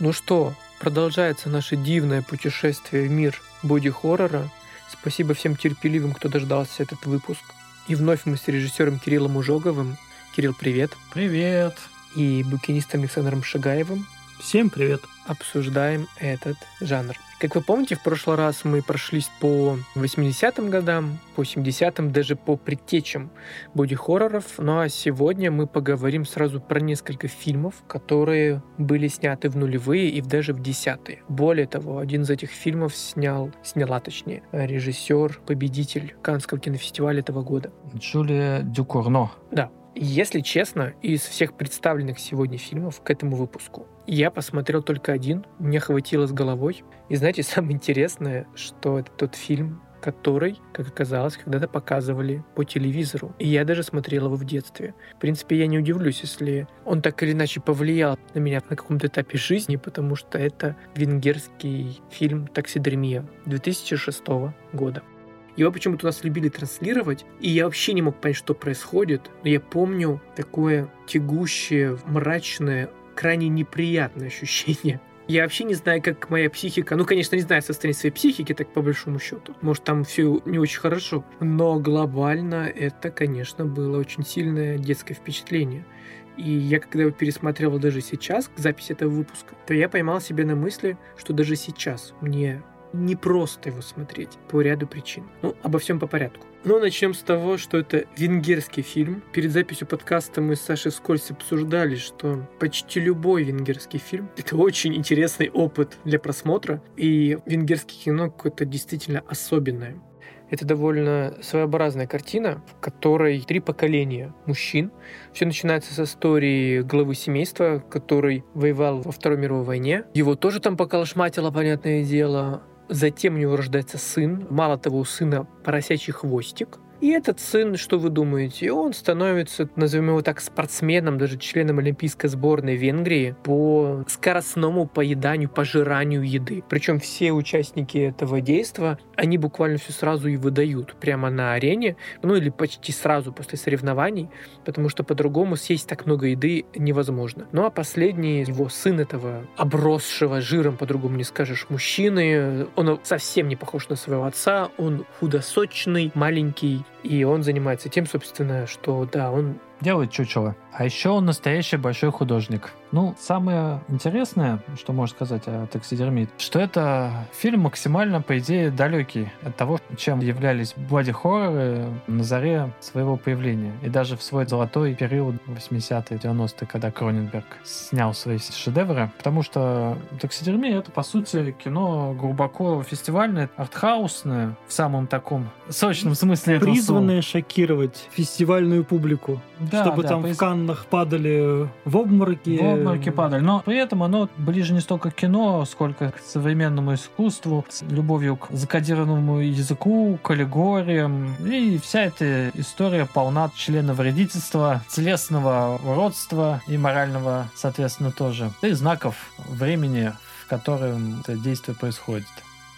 Ну что, продолжается наше дивное путешествие в мир боди-хоррора. Спасибо всем терпеливым, кто дождался этот выпуск. И вновь мы с режиссером Кириллом Ужоговым. Кирилл, привет. Привет. И букинистом Александром Шагаевым. Всем привет. Обсуждаем этот жанр. Как вы помните, в прошлый раз мы прошлись по 80-м годам, по 70-м, даже по предтечам боди-хорроров. Ну а сегодня мы поговорим сразу про несколько фильмов, которые были сняты в нулевые и даже в десятые. Более того, один из этих фильмов снял, сняла точнее, режиссер, победитель Каннского кинофестиваля этого года. Джулия Дюкурно. Да, если честно, из всех представленных сегодня фильмов к этому выпуску я посмотрел только один, мне хватило с головой. И знаете, самое интересное, что это тот фильм, который, как оказалось, когда-то показывали по телевизору. И я даже смотрел его в детстве. В принципе, я не удивлюсь, если он так или иначе повлиял на меня на каком-то этапе жизни, потому что это венгерский фильм «Таксидермия» 2006 года. Его почему-то у нас любили транслировать, и я вообще не мог понять, что происходит. Но я помню такое тягущее, мрачное, крайне неприятное ощущение. Я вообще не знаю, как моя психика... Ну, конечно, не знаю состояние своей психики, так по большому счету. Может, там все не очень хорошо. Но глобально это, конечно, было очень сильное детское впечатление. И я, когда его пересматривал даже сейчас, к записи этого выпуска, то я поймал себя на мысли, что даже сейчас мне не просто его смотреть по ряду причин. Ну, обо всем по порядку. Ну, начнем с того, что это венгерский фильм. Перед записью подкаста мы с Сашей вскользь обсуждали, что почти любой венгерский фильм — это очень интересный опыт для просмотра, и венгерский кино какое-то действительно особенное. Это довольно своеобразная картина, в которой три поколения мужчин. Все начинается с истории главы семейства, который воевал во Второй мировой войне. Его тоже там поколошматило, понятное дело. Затем у него рождается сын. Мало того, у сына поросячий хвостик. И этот сын, что вы думаете, он становится, назовем его так, спортсменом, даже членом Олимпийской сборной Венгрии по скоростному поеданию, пожиранию еды. Причем все участники этого действия, они буквально все сразу и выдают прямо на арене, ну или почти сразу после соревнований, потому что по-другому съесть так много еды невозможно. Ну а последний, его сын этого обросшего жиром, по-другому не скажешь, мужчины, он совсем не похож на своего отца, он худосочный, маленький, и он занимается тем, собственно, что, да, он делает чучело. А еще он настоящий большой художник. Ну, самое интересное, что можно сказать о таксидермии, что это фильм максимально, по идее, далекий от того, чем являлись боди-хорроры на заре своего появления. И даже в свой золотой период 80-е, 90-е, когда Кроненберг снял свои шедевры. Потому что таксидермия — это, по сути, кино глубоко фестивальное, артхаусное, в самом таком сочном смысле Призванное шокировать фестивальную публику. Да, чтобы да, там поиск... в Каннах падали в обмороки. В обмороки падали. Но при этом оно ближе не столько к кино, сколько к современному искусству, с любовью к закодированному языку, к аллегориям. И вся эта история полна члена вредительства, телесного уродства и морального, соответственно, тоже. И знаков времени, в котором это действие происходит.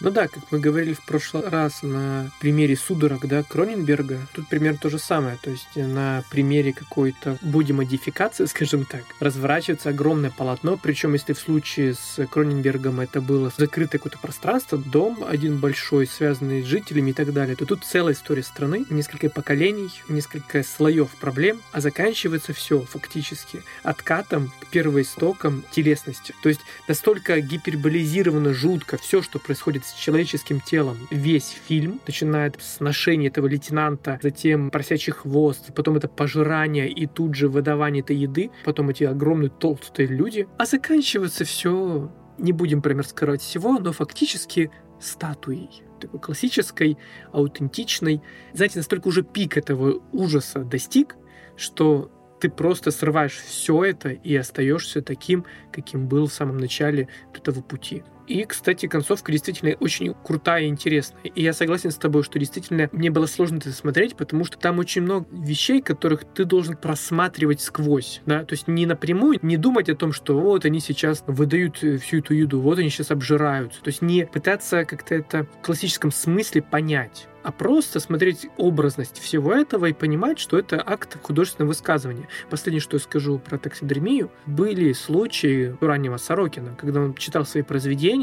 Ну да, как мы говорили в прошлый раз на примере судорог, да, Кроненберга, тут примерно то же самое. То есть на примере какой-то боди-модификации, скажем так, разворачивается огромное полотно, причем если в случае с Кроненбергом это было закрытое какое-то пространство, дом один большой, связанный с жителями и так далее, то тут целая история страны, несколько поколений, несколько слоев проблем, а заканчивается все фактически откатом к первоистокам телесности. То есть настолько гиперболизировано жутко все, что происходит с человеческим телом весь фильм, начинает с ношения этого лейтенанта, затем просячий хвост, потом это пожирание и тут же выдавание этой еды, потом эти огромные толстые люди, а заканчивается все, не будем, например, скрывать всего, но фактически статуей такой классической, аутентичной. Знаете, настолько уже пик этого ужаса достиг, что ты просто срываешь все это и остаешься таким, каким был в самом начале этого пути. И, кстати, концовка действительно очень крутая и интересная. И я согласен с тобой, что действительно мне было сложно это смотреть, потому что там очень много вещей, которых ты должен просматривать сквозь. Да? То есть не напрямую, не думать о том, что вот они сейчас выдают э, всю эту еду, вот они сейчас обжираются. То есть не пытаться как-то это в классическом смысле понять а просто смотреть образность всего этого и понимать, что это акт художественного высказывания. Последнее, что я скажу про таксидермию, были случаи раннего Сорокина, когда он читал свои произведения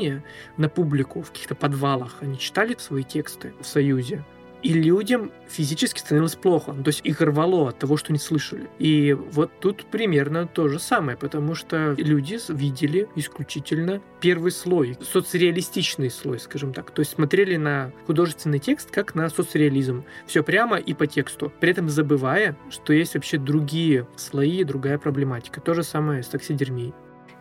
на публику в каких-то подвалах, они читали свои тексты в Союзе, и людям физически становилось плохо. Ну, то есть их рвало от того, что не слышали. И вот тут примерно то же самое, потому что люди видели исключительно первый слой, соцреалистичный слой, скажем так. То есть смотрели на художественный текст как на соцреализм. Все прямо и по тексту. При этом забывая, что есть вообще другие слои, другая проблематика. То же самое с таксидермией.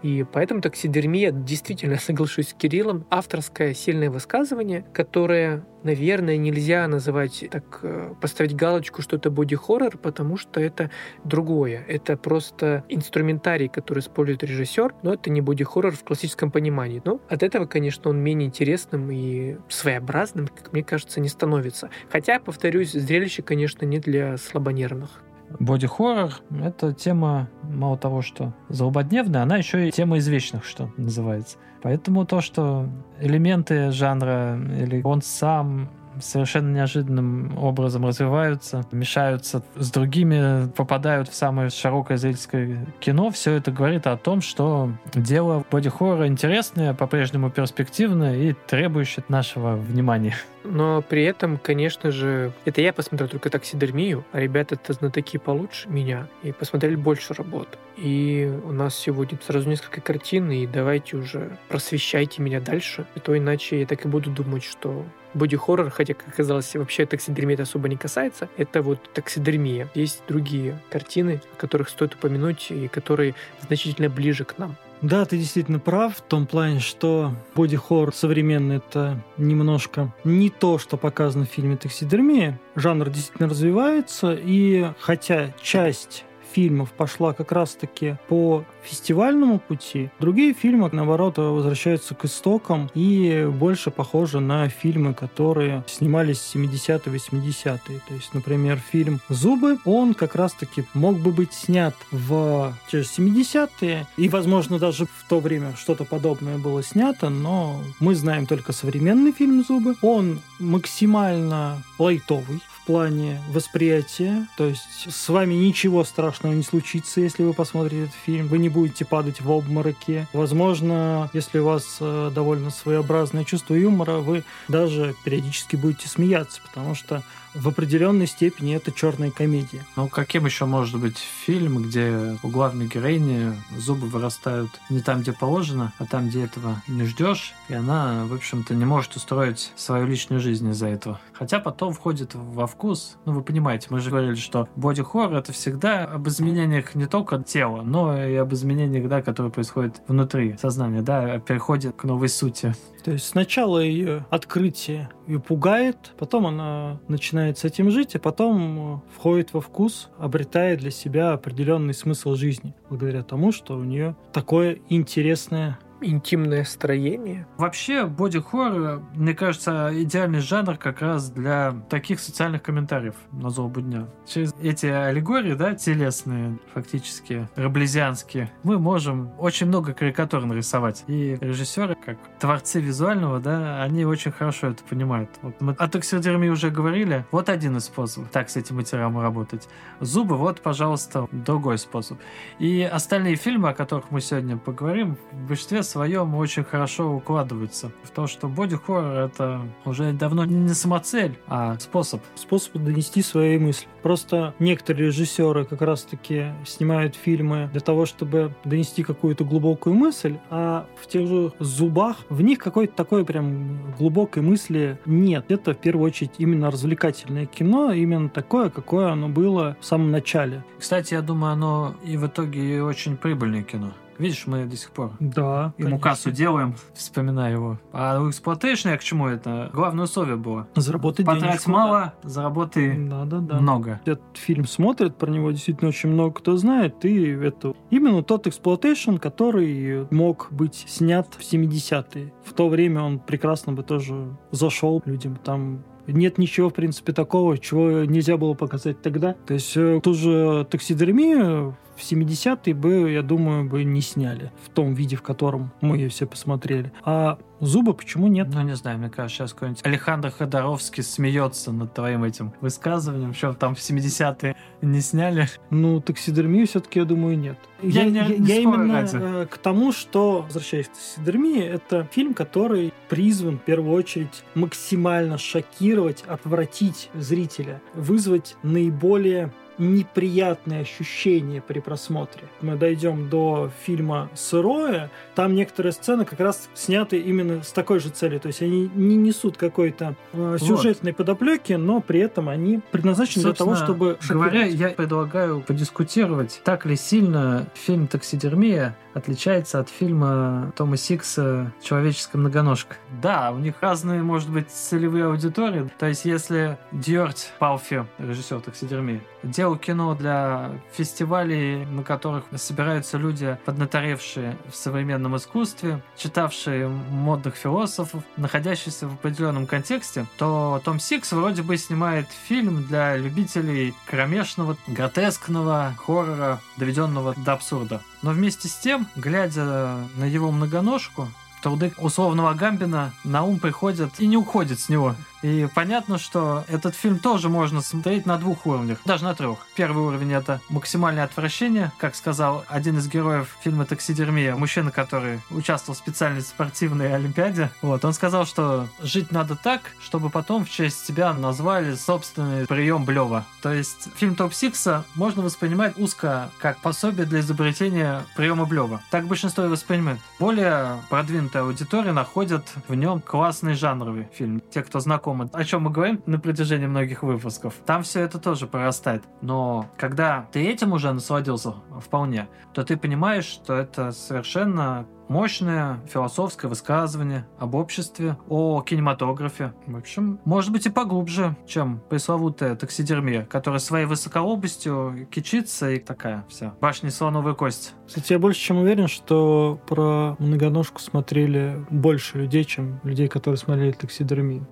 И поэтому таксидермия, действительно, соглашусь с Кириллом, авторское сильное высказывание, которое, наверное, нельзя называть так, э, поставить галочку, что это боди-хоррор, потому что это другое. Это просто инструментарий, который использует режиссер, но это не боди-хоррор в классическом понимании. Но от этого, конечно, он менее интересным и своеобразным, как мне кажется, не становится. Хотя, повторюсь, зрелище, конечно, не для слабонервных. Боди-хоррор — это тема, мало того, что злободневная, она еще и тема извечных, что называется. Поэтому то, что элементы жанра или он сам совершенно неожиданным образом развиваются, мешаются с другими, попадают в самое широкое зрительское кино. Все это говорит о том, что дело боди-хоррора интересное, по-прежнему перспективное и требующее нашего внимания. Но при этом, конечно же, это я посмотрел только таксидермию, а ребята-то знатоки получше меня и посмотрели больше работ. И у нас сегодня сразу несколько картин, и давайте уже просвещайте меня дальше, а то иначе я так и буду думать, что боди-хоррор, хотя, как оказалось, вообще таксидермия это особо не касается, это вот таксидермия. Есть другие картины, о которых стоит упомянуть и которые значительно ближе к нам. Да, ты действительно прав в том плане, что боди-хоррор современный — это немножко не то, что показано в фильме «Таксидермия». Жанр действительно развивается, и хотя часть фильмов пошла как раз-таки по фестивальному пути. Другие фильмы, наоборот, возвращаются к истокам и больше похожи на фильмы, которые снимались в 70-е, 80-е. То есть, например, фильм «Зубы», он как раз-таки мог бы быть снят в же 70-е, и, возможно, даже в то время что-то подобное было снято, но мы знаем только современный фильм «Зубы». Он максимально лайтовый, плане восприятия. То есть с вами ничего страшного не случится, если вы посмотрите этот фильм. Вы не будете падать в обмороке. Возможно, если у вас э, довольно своеобразное чувство юмора, вы даже периодически будете смеяться, потому что в определенной степени это черная комедия. Ну, каким еще может быть фильм, где у главной героини зубы вырастают не там, где положено, а там, где этого не ждешь, и она, в общем-то, не может устроить свою личную жизнь из-за этого. Хотя потом входит во вкус, ну, вы понимаете, мы же говорили, что боди-хоррор — это всегда об изменениях не только тела, но и об изменениях, да, которые происходят внутри сознания, да, переходит к новой сути. То есть сначала ее открытие ее пугает, потом она начинает с этим жить, а потом э, входит во вкус, обретая для себя определенный смысл жизни, благодаря тому, что у нее такое интересное интимное строение. Вообще, боди-хоррор, мне кажется, идеальный жанр как раз для таких социальных комментариев на злобу дня. Через эти аллегории, да, телесные, фактически, раблезианские, мы можем очень много карикатур нарисовать. И режиссеры, как творцы визуального, да, они очень хорошо это понимают. Вот мы о таксидермии уже говорили. Вот один из способов так с этим материалом работать. Зубы, вот, пожалуйста, другой способ. И остальные фильмы, о которых мы сегодня поговорим, в большинстве своем очень хорошо укладывается в то, что боди-хоррор это уже давно не самоцель, а способ. Способ донести свои мысли. Просто некоторые режиссеры как раз-таки снимают фильмы для того, чтобы донести какую-то глубокую мысль, а в тех же зубах в них какой-то такой прям глубокой мысли нет. Это в первую очередь именно развлекательное кино, именно такое, какое оно было в самом начале. Кстати, я думаю, оно и в итоге очень прибыльное кино. Видишь, мы до сих пор Да. ему конечно. кассу делаем, вспоминая его. А у Exploitation я к чему это? Главное условие было. Заработать Потрать денежку, мало, заработай Да, да, да. много. Этот фильм смотрит, про него действительно очень много кто знает, и это именно тот exploitation, который мог быть снят в 70-е. В то время он прекрасно бы тоже зашел людям. Там нет ничего, в принципе, такого, чего нельзя было показать тогда. То есть э, ту же таксидермию в 70-е бы, я думаю, бы не сняли в том виде, в котором мы ее все посмотрели. А зубы почему нет? Ну, не знаю, мне кажется, сейчас какой-нибудь Алехандро Ходоровский смеется над твоим этим высказыванием, что там в 70-е не сняли. Ну, таксидермию все-таки, я думаю, нет. Я не- не спорю именно ради. э, к тому, что, возвращаясь к таксидермии, это фильм, который призван, в первую очередь, максимально шокировать, отвратить зрителя, вызвать наиболее неприятные ощущения при просмотре. Мы дойдем до фильма «Сырое», там некоторые сцены как раз сняты именно с такой же целью, то есть они не несут какой-то э, сюжетной подоплеки, но при этом они предназначены для того, Собственно чтобы Говоря, шокировать. я предлагаю подискутировать, так ли сильно фильм «Таксидермия» отличается от фильма Тома Сикса «Человеческая многоножка». Да, у них разные, может быть, целевые аудитории. То есть, если Дьёрдь Пальфи, режиссер «Таксидермии», делал кино для фестивалей, на которых собираются люди, поднаторевшие в современном искусстве, читавшие модных философов, находящиеся в определенном контексте, то Том Сикс вроде бы снимает фильм для любителей кромешного, гротескного хоррора, доведенного до абсурда. Но вместе с тем, глядя на его многоножку, труды условного Гамбина на ум приходят и не уходят с него. И понятно, что этот фильм тоже можно смотреть на двух уровнях, даже на трех. Первый уровень это максимальное отвращение, как сказал один из героев фильма «Таксидермия», мужчина, который участвовал в специальной спортивной олимпиаде. Вот, он сказал, что жить надо так, чтобы потом в честь себя назвали собственный прием Блева. То есть фильм Топ Сикса можно воспринимать узко как пособие для изобретения приема Блева. Так большинство и воспринимает. Более продвинутая аудитория находит в нем классный жанровый фильм. Те, кто знакомы, о чем мы говорим на протяжении многих выпусков, там все это тоже прорастает. Но когда ты этим уже насладился вполне, то ты понимаешь, что это совершенно мощное философское высказывание об обществе, о кинематографе. В общем, может быть и поглубже, чем пресловутая таксидермия, которая своей высоколобостью кичится и такая вся. Башня слоновой кости. Кстати, я больше чем уверен, что про многоножку смотрели больше людей, чем людей, которые смотрели таксидермию.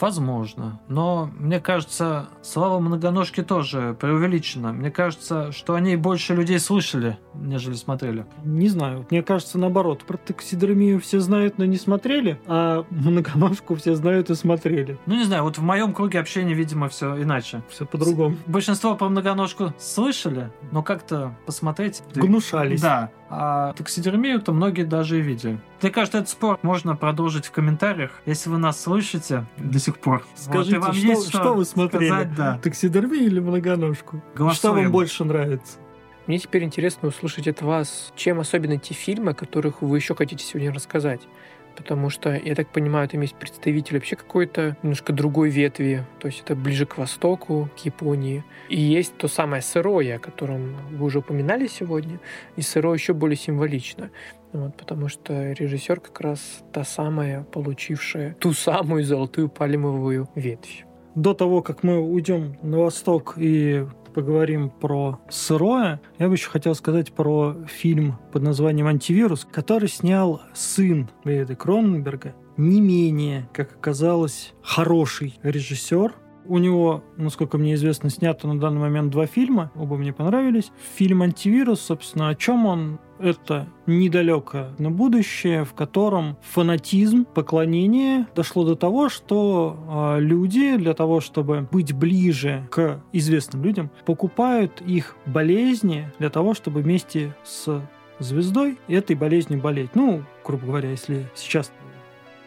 Возможно. Но мне кажется, слава многоножки тоже преувеличена. Мне кажется, что они больше людей слышали, нежели смотрели. Не знаю, мне кажется, наоборот. Про таксидермию все знают, но не смотрели, а многоножку все знают и смотрели. Ну, не знаю, вот в моем круге общения, видимо, все иначе. Все по-другому. Большинство про многоножку слышали, но как-то посмотреть... Гнушались. Да. А таксидермию-то многие даже и видели. Мне кажется, этот спор можно продолжить в комментариях, если вы нас слышите до сих пор. Скажите, Вот, вам что, есть что вы смотрели? сказать, да. Таксидермию или многоножку? Что Голосуем. вам больше нравится? Мне теперь интересно услышать от вас, чем особенно те фильмы, о которых вы еще хотите сегодня рассказать. Потому что, я так понимаю, там есть представитель вообще какой-то немножко другой ветви. То есть это ближе к востоку, к Японии. И есть то самое сырое, о котором вы уже упоминали сегодня. И сырое еще более символично. Вот, потому что режиссер как раз та самая, получившая ту самую золотую пальмовую ветвь. До того, как мы уйдем на восток и поговорим про сырое, я бы еще хотел сказать про фильм под названием «Антивирус», который снял сын Дэвида Кроненберга, не менее, как оказалось, хороший режиссер. У него, насколько мне известно, снято на данный момент два фильма, оба мне понравились. Фильм «Антивирус», собственно, о чем он? Это недалекое на будущее, в котором фанатизм, поклонение дошло до того, что э, люди для того, чтобы быть ближе к известным людям, покупают их болезни для того, чтобы вместе с звездой этой болезнью болеть. Ну, грубо говоря, если сейчас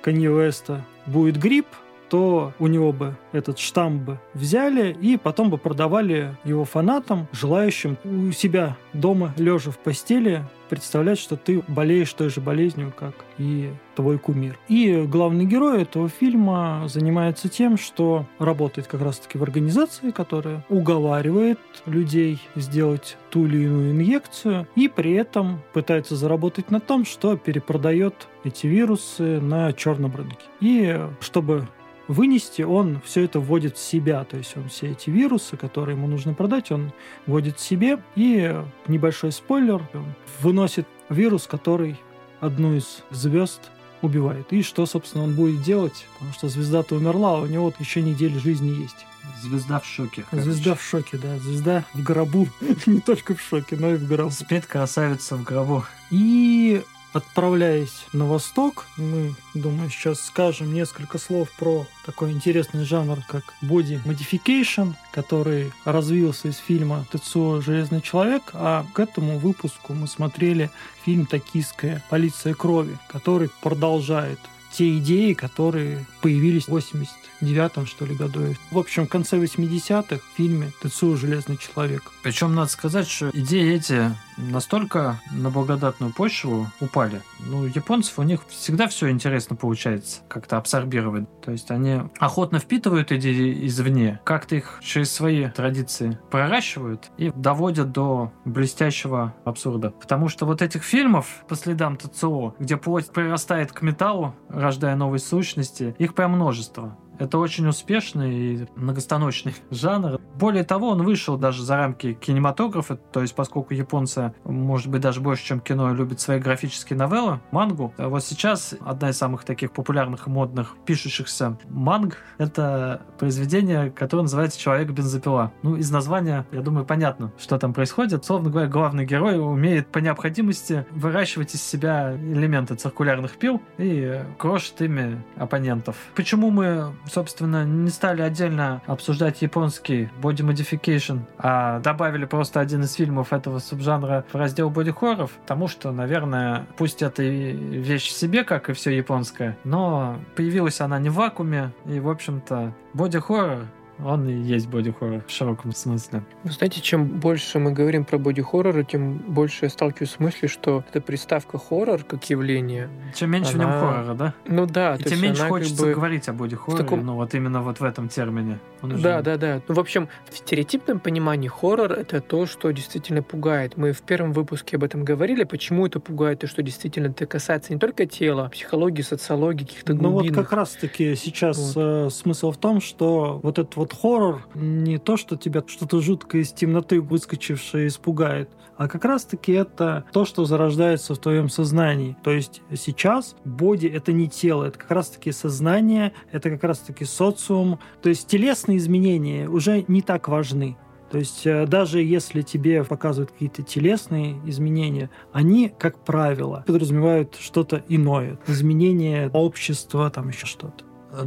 Канье Уэста будет грипп, то у него бы этот штамп бы взяли и потом бы продавали его фанатам, желающим у себя дома, лежа в постели, представлять, что ты болеешь той же болезнью, как и твой кумир. И главный герой этого фильма занимается тем, что работает как раз-таки в организации, которая уговаривает людей сделать ту или иную инъекцию, и при этом пытается заработать на том, что перепродает эти вирусы на черном рынке. И чтобы вынести, он все это вводит в себя. То есть он все эти вирусы, которые ему нужно продать, он вводит в себе. И небольшой спойлер, он выносит вирус, который одну из звезд убивает. И что, собственно, он будет делать? Потому что звезда-то умерла, а у него еще неделя жизни есть. Звезда в шоке. короче. Звезда в шоке, да. Звезда в гробу. Не только в шоке, но и в гробу. Спит красавица в гробу. И отправляясь на восток, мы, думаю, сейчас скажем несколько слов про такой интересный жанр, как body modification, который развился из фильма Тецуо «Железный человек», а к этому выпуску мы смотрели фильм «Токийская полиция крови», который продолжает те идеи, которые появились в 89-м, что ли, году. В общем, в конце 80-х в фильме «Тецуо Железный человек». Причем надо сказать, что идеи эти настолько на благодатную почву упали. Ну, японцев у них всегда все интересно получается как-то абсорбировать. То есть они охотно впитывают идеи извне, как-то их через свои традиции проращивают и доводят до блестящего абсурда. Потому что вот этих фильмов по следам ТЦО, где плоть прирастает к металлу, рождая новые сущности, их прям множество. Это очень успешный и многостаночный жанр. Более того, он вышел даже за рамки кинематографа, то есть поскольку японцы, может быть, даже больше, чем кино, любят свои графические новеллы, мангу. А Вот сейчас одна из самых таких популярных модных пишущихся манг — это произведение, которое называется «Человек-бензопила». Ну, из названия, я думаю, понятно, что там происходит. Словно говоря, главный герой умеет по необходимости выращивать из себя элементы циркулярных пил и крошит ими оппонентов. Почему мы собственно, не стали отдельно обсуждать японский body modification, а добавили просто один из фильмов этого субжанра в раздел body хорроров, потому что, наверное, пусть это и вещь в себе, как и все японское, но появилась она не в вакууме, и, в общем-то, body хоррор он и есть боди-хоррор в широком смысле. Вы знаете, чем больше мы говорим про боди-хоррор, тем больше я сталкиваюсь с мыслью, что эта приставка хоррор как явление... Чем меньше Она- в нем хоррора, да? Ну да, И тем меньше хочется бы- говорить о боди-хорроре, таком- ну вот именно вот в этом термине. Он уже- Да, да, да. Ну, в общем, в стереотипном понимании хоррор — это то, что действительно пугает. Мы в первом выпуске об этом говорили, почему это пугает, и что действительно это касается не только тела, а психологии, социологии, каких-то Ну вот как раз-таки сейчас э, смысл в том, что вот этот вот хоррор не то, что тебя что-то жуткое из темноты выскочившее испугает, а как раз-таки это то, что зарождается в твоем сознании. То есть сейчас боди — это не тело, это как раз-таки сознание, это как раз-таки социум. То есть телесные изменения уже не так важны. То есть э, даже если тебе показывают какие-то телесные изменения, они, как правило, подразумевают что-то иное. Изменение общества, там еще что-то.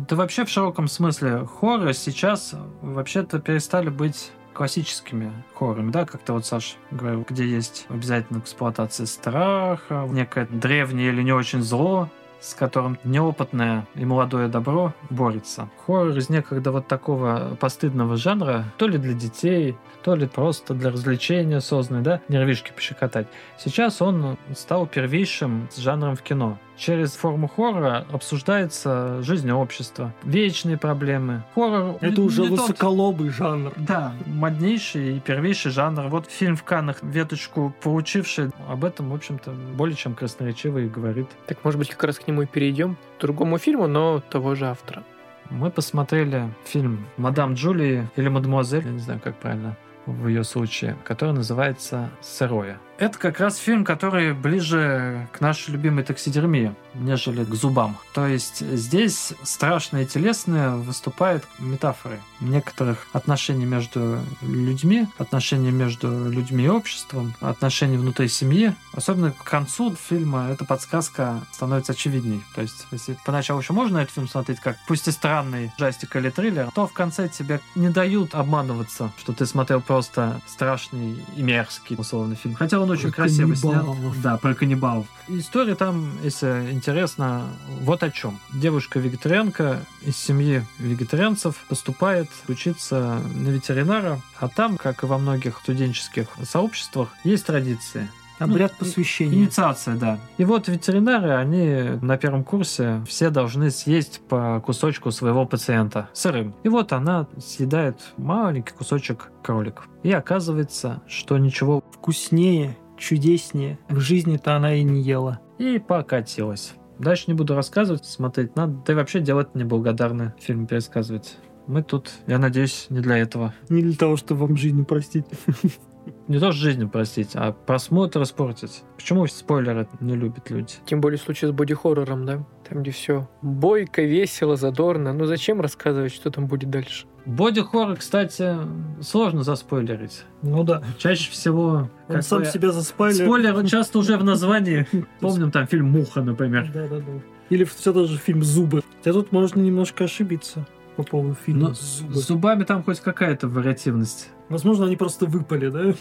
Да вообще в широком смысле хорроры сейчас вообще-то перестали быть классическими хоррорами, да, как-то вот Саш говорил, где есть обязательно эксплуатация страха, некое древнее или не очень зло, с которым неопытное и молодое добро борется. Хоррор из некогда вот такого постыдного жанра, то ли для детей, то ли просто для развлечения созданный, да, нервишки пощекотать. Сейчас он стал первейшим жанром в кино. Через форму хоррора обсуждается жизнь общества, вечные проблемы. Хоррор Это уже не тот- высоколобый жанр. да, моднейший и первейший жанр. Вот фильм в Каннах веточку получивший, об этом, в общем-то, более чем красноречиво и говорит. Так, может быть, как раз к нему и перейдем. К другому фильму, но того же автора. Мы посмотрели фильм «Мадам Джулии» или «Мадемуазель», я не знаю, как правильно в ее случае, который называется «Сырое». Это как раз фильм, который ближе к нашей любимой таксидермии, нежели к зубам. То есть здесь страшное и телесное выступает метафорой некоторых отношений между людьми, отношений между людьми и обществом, отношений внутри семьи. Особенно к концу фильма эта подсказка становится очевидней. То есть, если поначалу еще можно этот фильм смотреть как, пусть и странный ужастик или триллер, то в конце тебе не дают обманываться, что ты смотрел просто страшный и мерзкий условный фильм. Хотя он он очень Про красиво снят. Да, про каннибалов. История там, если интересно, вот о чем. Девушка-вегетарианка из семьи вегетарианцев поступает учиться на ветеринара, а там, как и во многих студенческих сообществах, есть традиции. Обряд Ну, посвящения. Инициация, да. И вот ветеринары, они на первом курсе все должны съесть по кусочку своего пациента сырым. И вот она съедает маленький кусочек кролик. И оказывается, что ничего Вкуснее, чудеснее. В жизни-то она и не ела. и покатилась. Дальше не буду рассказывать, смотреть надо. Да и вообще делать неблагодарно фильм пересказывать. Мы тут, я надеюсь, не для этого. Не для того, чтобы вам жизнь простить. Не то, что жизнь простить, а просмотр испортить. Почему спойлеры не любят люди? Тем более в случае с боди-хоррором, да? Там, где все бойко, весело, задорно. Ну зачем рассказывать, что там будет дальше? Боди-хоррор, кстати, сложно заспойлерить. Ну да. Чаще всего... Он сам бы, себя заспойлер. Спойлер часто уже в названии. Помним там фильм «Муха», например. Да, да, да. Или все тот же фильм «Зубы». Хотя тут можно немножко ошибиться по поводу фильма Но «Зубы». с зубами там хоть какая-то вариативность. Возможно, они просто выпали, да?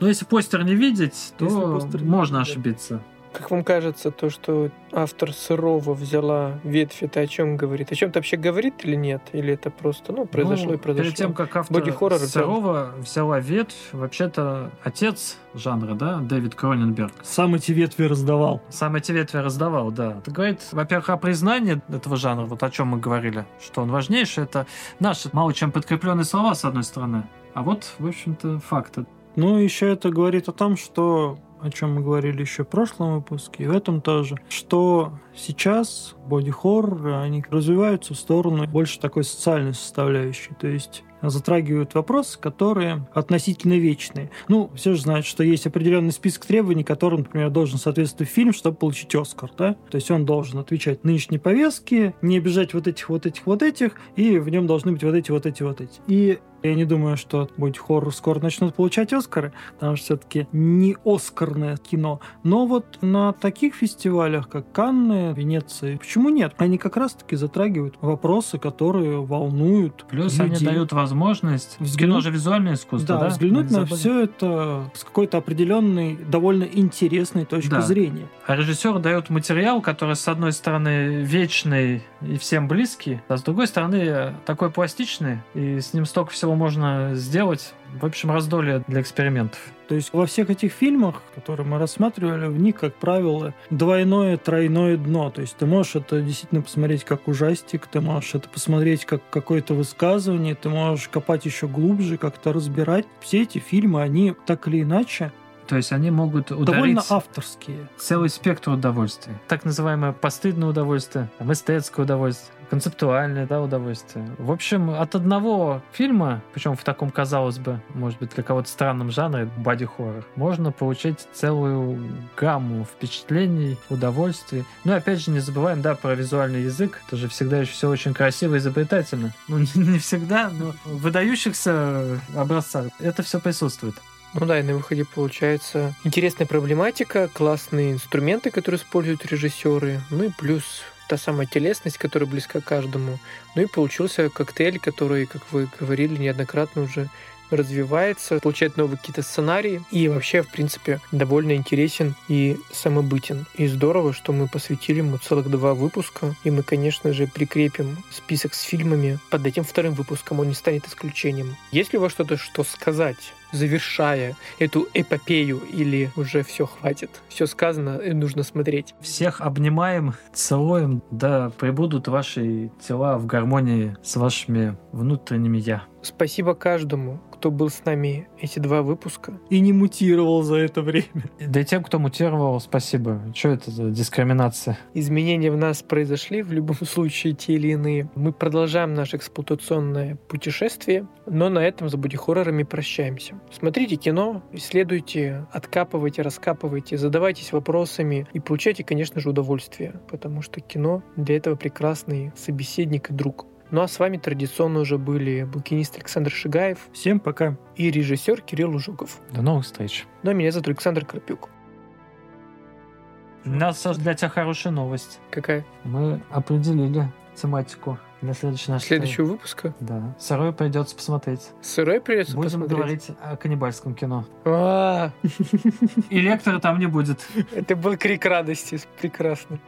Но если постер не видеть, то Если постер не можно видеть, да. Как вам кажется, то, что автор сырого взяла ветвь, это о чем говорит? О чем-то вообще говорит или нет? Или это просто, ну, произошло Ну, и произошло? Перед тем, как автор взял. Сырова взяла ветвь, вообще-то отец жанра, да, Дэвид Кроненберг, Сам эти ветви раздавал. сам эти ветви раздавал, да. Это говорит, во-первых, о признании этого жанра, вот о чем мы говорили, что он важнейший, это наши мало чем подкрепленные слова, с одной стороны, а вот, в общем-то, факты. Ну, еще это говорит о том, что о чем мы говорили еще в прошлом выпуске, и в этом тоже, что сейчас боди-хорроры, они развиваются в сторону больше такой социальной составляющей, то есть затрагивают вопросы, которые относительно вечные. Ну, все же знают, что есть определенный список требований, которым, например, должен соответствовать фильм, чтобы получить Оскар, да? То есть он должен отвечать нынешней повестке, не обижать вот этих, вот этих, вот этих, и в нем должны быть вот эти, вот эти, вот эти. И я не думаю, что будет хоррор скоро начнут получать Оскары, потому что все-таки не Оскарное кино. Но вот на таких фестивалях, как Канны, Венеция, почему нет? Они как раз-таки затрагивают вопросы, которые волнуют Плюс людей. они дают возможность... Взглянуть- Кино же визуальное искусство, да, да? взглянуть на все это с какой-то определенной, довольно интересной точки Да. зрения. А режиссер дает материал, который, с одной стороны, вечный и всем близкий, а с другой стороны, такой пластичный, и с ним столько всего можно сделать. В общем, раздолье для экспериментов. То есть во всех этих фильмах, которые мы рассматривали, в них, как правило, двойное, тройное дно. То есть ты можешь это действительно посмотреть как ужастик, ты можешь это посмотреть как какое-то высказывание, ты можешь копать еще глубже, как-то разбирать. Все эти фильмы, они так или иначе То есть они могут довольно ударить авторские. целый спектр удовольствий. Так называемое постыдное удовольствие, эстетское удовольствие, концептуальное да, удовольствие. В общем, от одного фильма, причем в таком, казалось бы, может быть, для кого-то странном жанре, боди-хоррор, можно получить целую гамму впечатлений, удовольствий. Ну опять же, не забываем, да, про визуальный язык. Это же всегда еще все очень красиво и изобретательно. Ну, не, не всегда, но в выдающихся образцах это все присутствует. Ну да, и на выходе получается интересная проблематика, классные инструменты, которые используют режиссеры, ну и плюс та самая телесность, которая близка каждому. Ну и получился коктейль, который, как вы говорили, неоднократно уже развивается, получает новые какие-то сценарии и вообще, в принципе, довольно интересен и самобытен. И здорово, что мы посвятили ему целых два выпуска, и мы, конечно же, прикрепим список с фильмами под этим вторым выпуском, он не станет исключением. Есть ли у вас что-то, что сказать, завершая эту эпопею, или уже все хватит? Все сказано, и нужно смотреть. Всех обнимаем, целуем, да пребудут ваши тела в гармонии с вашими внутренними я. Спасибо каждому, кто был с нами эти два выпуска. И не мутировал за это время. Да и тем, кто мутировал, спасибо. Что это за дискриминация? Изменения в нас произошли, в любом случае, те или иные. Мы продолжаем наше эксплуатационное путешествие, но на этом с боди-хоррорами прощаемся. Смотрите кино, исследуйте, откапывайте, раскапывайте, задавайтесь вопросами и получайте, конечно же, удовольствие, потому что кино для этого прекрасный собеседник и друг. Ну а с вами традиционно уже были букинист Александр Шигаев Всем пока. и режиссер Кирилл Жуков. До новых встреч. Ну а меня зовут Александр Карпюк. У нас для тебя хорошая новость. Какая? Мы определили тематику для следующего нашего... Следующего выпуска. Да. Сырой придется посмотреть. Сырой придется Будем посмотреть. говорить о каннибальском кино. А, И лектора там не будет. это был крик радости. Прекрасно.